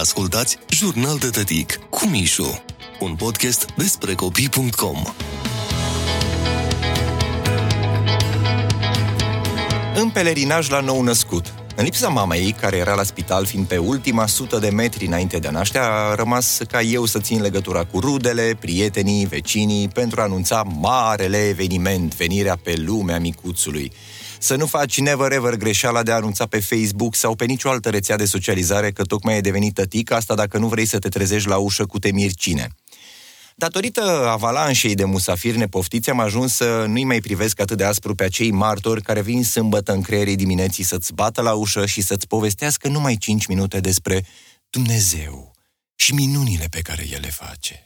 Ascultați Jurnal de Tătic cu Mișu, un podcast despre copii.com. În pelerinaj la nou născut. În lipsa mamei, care era la spital fiind pe ultima sută de metri înainte de a naște, a rămas ca eu să țin legătura cu rudele, prietenii, vecinii, pentru a anunța marele eveniment, venirea pe lumea micuțului. Să nu faci never ever greșeala de a anunța pe Facebook sau pe nicio altă rețea de socializare că tocmai ai devenit tătic, asta dacă nu vrei să te trezești la ușă cu temir cine. Datorită avalanșei de musafiri nepoftiți, am ajuns să nu-i mai privesc atât de aspru pe acei martori care vin sâmbătă în creierii dimineții să-ți bată la ușă și să-ți povestească numai 5 minute despre Dumnezeu și minunile pe care El le face.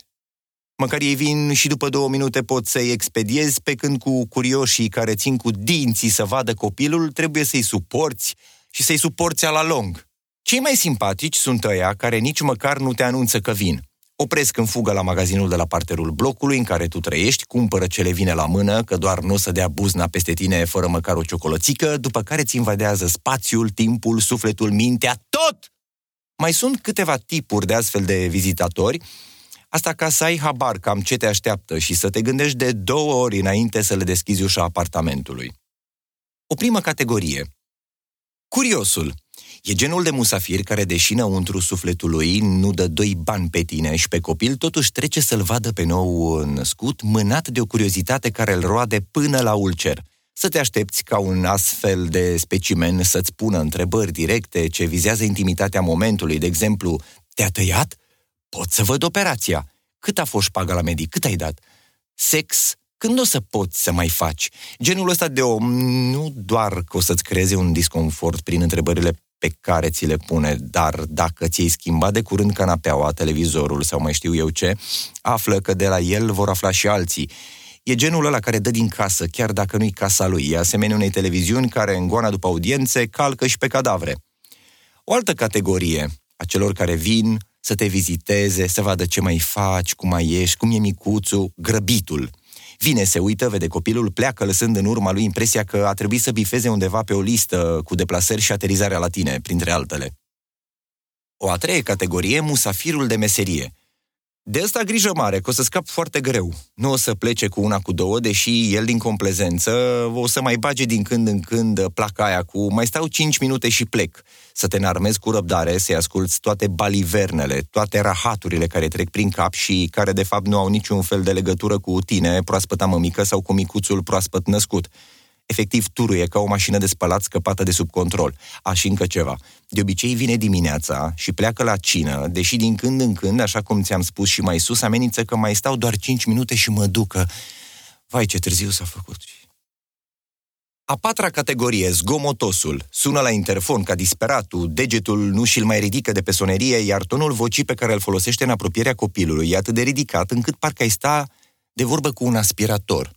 Măcar ei vin și după două minute pot să-i expediezi, pe când cu curioșii care țin cu dinții să vadă copilul, trebuie să-i suporți și să-i suporți la lung. Cei mai simpatici sunt ăia care nici măcar nu te anunță că vin. Opresc în fugă la magazinul de la parterul blocului în care tu trăiești, cumpără ce le vine la mână, că doar nu o să dea buzna peste tine fără măcar o ciocolățică, după care ți invadează spațiul, timpul, sufletul, mintea, tot! Mai sunt câteva tipuri de astfel de vizitatori Asta ca să ai habar cam ce te așteaptă și să te gândești de două ori înainte să le deschizi ușa apartamentului. O primă categorie. Curiosul. E genul de musafir care, deși înăuntru sufletului nu dă doi bani pe tine și pe copil, totuși trece să-l vadă pe nou născut, mânat de o curiozitate care îl roade până la ulcer. Să te aștepți ca un astfel de specimen să-ți pună întrebări directe ce vizează intimitatea momentului, de exemplu, te-a tăiat? Pot să văd operația. Cât a fost șpaga la medic? Cât ai dat? Sex? Când o să poți să mai faci? Genul ăsta de om nu doar că o să-ți creeze un disconfort prin întrebările pe care ți le pune, dar dacă ți-ai schimbat de curând canapeaua, televizorul sau mai știu eu ce, află că de la el vor afla și alții. E genul ăla care dă din casă, chiar dacă nu-i casa lui. E asemenea unei televiziuni care, în goana după audiențe, calcă și pe cadavre. O altă categorie, a celor care vin, să te viziteze, să vadă ce mai faci, cum mai ești, cum e micuțul, grăbitul. Vine, se uită, vede copilul, pleacă lăsând în urma lui impresia că a trebuit să bifeze undeva pe o listă cu deplasări și aterizarea la tine, printre altele. O a treia categorie, musafirul de meserie – de asta grijă mare, că o să scap foarte greu. Nu o să plece cu una, cu două, deși el din complezență o să mai bage din când în când placa aia cu mai stau 5 minute și plec. Să te înarmezi cu răbdare, să-i asculți toate balivernele, toate rahaturile care trec prin cap și care de fapt nu au niciun fel de legătură cu tine, proaspăta mămică sau cu micuțul proaspăt născut efectiv turuie ca o mașină de spălat scăpată de sub control. Așa încă ceva. De obicei vine dimineața și pleacă la cină, deși din când în când, așa cum ți-am spus și mai sus, amenință că mai stau doar 5 minute și mă ducă. Vai, ce târziu s-a făcut. A patra categorie, zgomotosul. Sună la interfon ca disperatul, degetul nu și-l mai ridică de pe sonerie, iar tonul vocii pe care îl folosește în apropierea copilului e atât de ridicat încât parcă ai sta de vorbă cu un aspirator.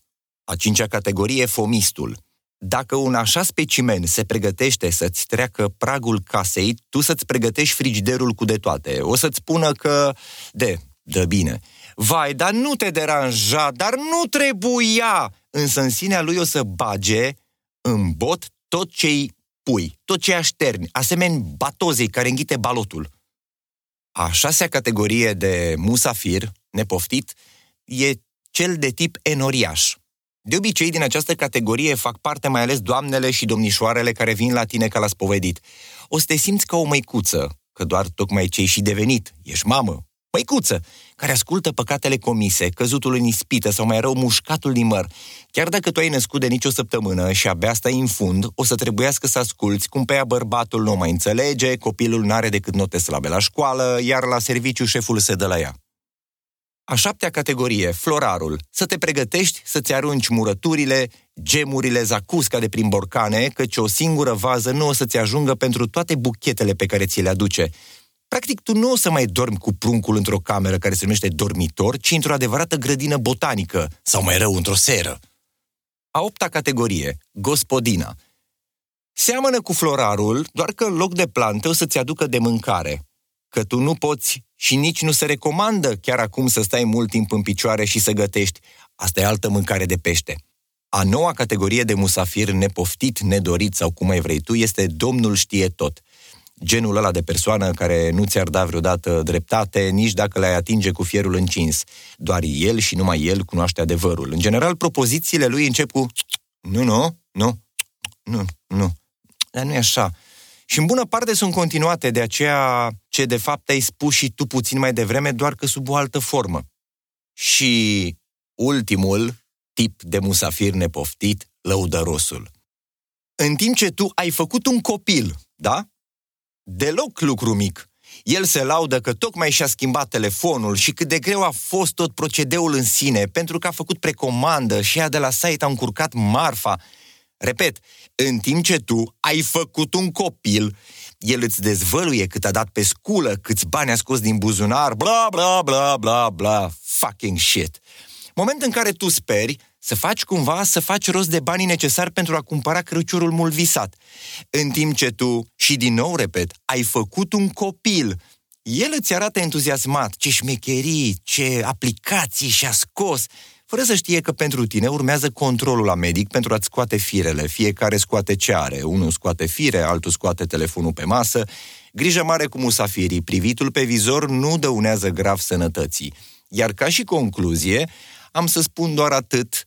A cincea categorie, fomistul. Dacă un așa specimen se pregătește să-ți treacă pragul casei, tu să-ți pregătești frigiderul cu de toate. O să-ți spună că... De, dă bine. Vai, dar nu te deranja, dar nu trebuia! Însă în sinea lui o să bage în bot tot ce-i pui, tot ce așterni, asemeni batozei care înghite balotul. A șasea categorie de musafir, nepoftit, e cel de tip enoriaș. De obicei, din această categorie fac parte mai ales doamnele și domnișoarele care vin la tine ca la spovedit. O să te simți ca o măicuță, că doar tocmai ce ai și devenit, ești mamă, măicuță, care ascultă păcatele comise, căzutul în ispită sau mai rău mușcatul din măr. Chiar dacă tu ai născut de nicio săptămână și abia stai în fund, o să trebuiască să asculți cum pe ea bărbatul nu mai înțelege, copilul n-are decât note slabe la școală, iar la serviciu șeful se dă la ea. A șaptea categorie, florarul. Să te pregătești să-ți arunci murăturile, gemurile, zacusca de prin borcane, căci o singură vază nu o să-ți ajungă pentru toate buchetele pe care ți le aduce. Practic, tu nu o să mai dormi cu pruncul într-o cameră care se numește dormitor, ci într-o adevărată grădină botanică, sau mai rău, într-o seră. A opta categorie, gospodina. Seamănă cu florarul, doar că în loc de plantă o să-ți aducă de mâncare că tu nu poți și nici nu se recomandă chiar acum să stai mult timp în picioare și să gătești. Asta e altă mâncare de pește. A noua categorie de musafir nepoftit, nedorit sau cum mai vrei tu, este Domnul știe tot. genul ăla de persoană care nu ți-ar da vreodată dreptate, nici dacă le-ai atinge cu fierul încins. Doar el și numai el cunoaște adevărul. În general, propozițiile lui încep cu nu, nu, nu, nu, nu. Dar nu e așa. Și în bună parte sunt continuate de aceea ce de fapt ai spus și tu puțin mai devreme, doar că sub o altă formă. Și ultimul tip de musafir nepoftit, lăudărosul. În timp ce tu ai făcut un copil, da? Deloc lucru mic. El se laudă că tocmai și-a schimbat telefonul și cât de greu a fost tot procedeul în sine, pentru că a făcut precomandă și ea de la site a încurcat marfa. Repet, în timp ce tu ai făcut un copil, el îți dezvăluie cât a dat pe sculă, câți bani a scos din buzunar, bla bla bla bla bla, fucking shit. Moment în care tu speri să faci cumva să faci rost de banii necesari pentru a cumpăra crăciurul mult visat. În timp ce tu, și din nou repet, ai făcut un copil, el îți arată entuziasmat ce șmecherii, ce aplicații și-a scos, fără să știe că pentru tine urmează controlul la medic pentru a-ți scoate firele. Fiecare scoate ce are. Unul scoate fire, altul scoate telefonul pe masă. Grijă mare cu musafirii. Privitul pe vizor nu dăunează grav sănătății. Iar ca și concluzie, am să spun doar atât,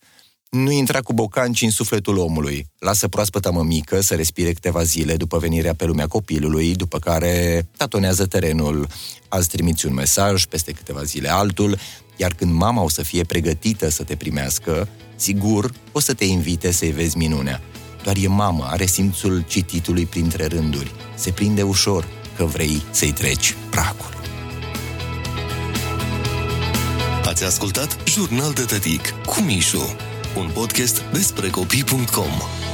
nu intra cu bocanci în sufletul omului. Lasă proaspăta mămică să respire câteva zile după venirea pe lumea copilului, după care tatonează terenul. Azi trimiți un mesaj, peste câteva zile altul, iar când mama o să fie pregătită să te primească, sigur o să te invite să-i vezi minunea. Doar e mamă, are simțul cititului printre rânduri. Se prinde ușor că vrei să-i treci pracul. Ați ascultat Jurnal de Tătic cu Mișu, un podcast despre copii.com.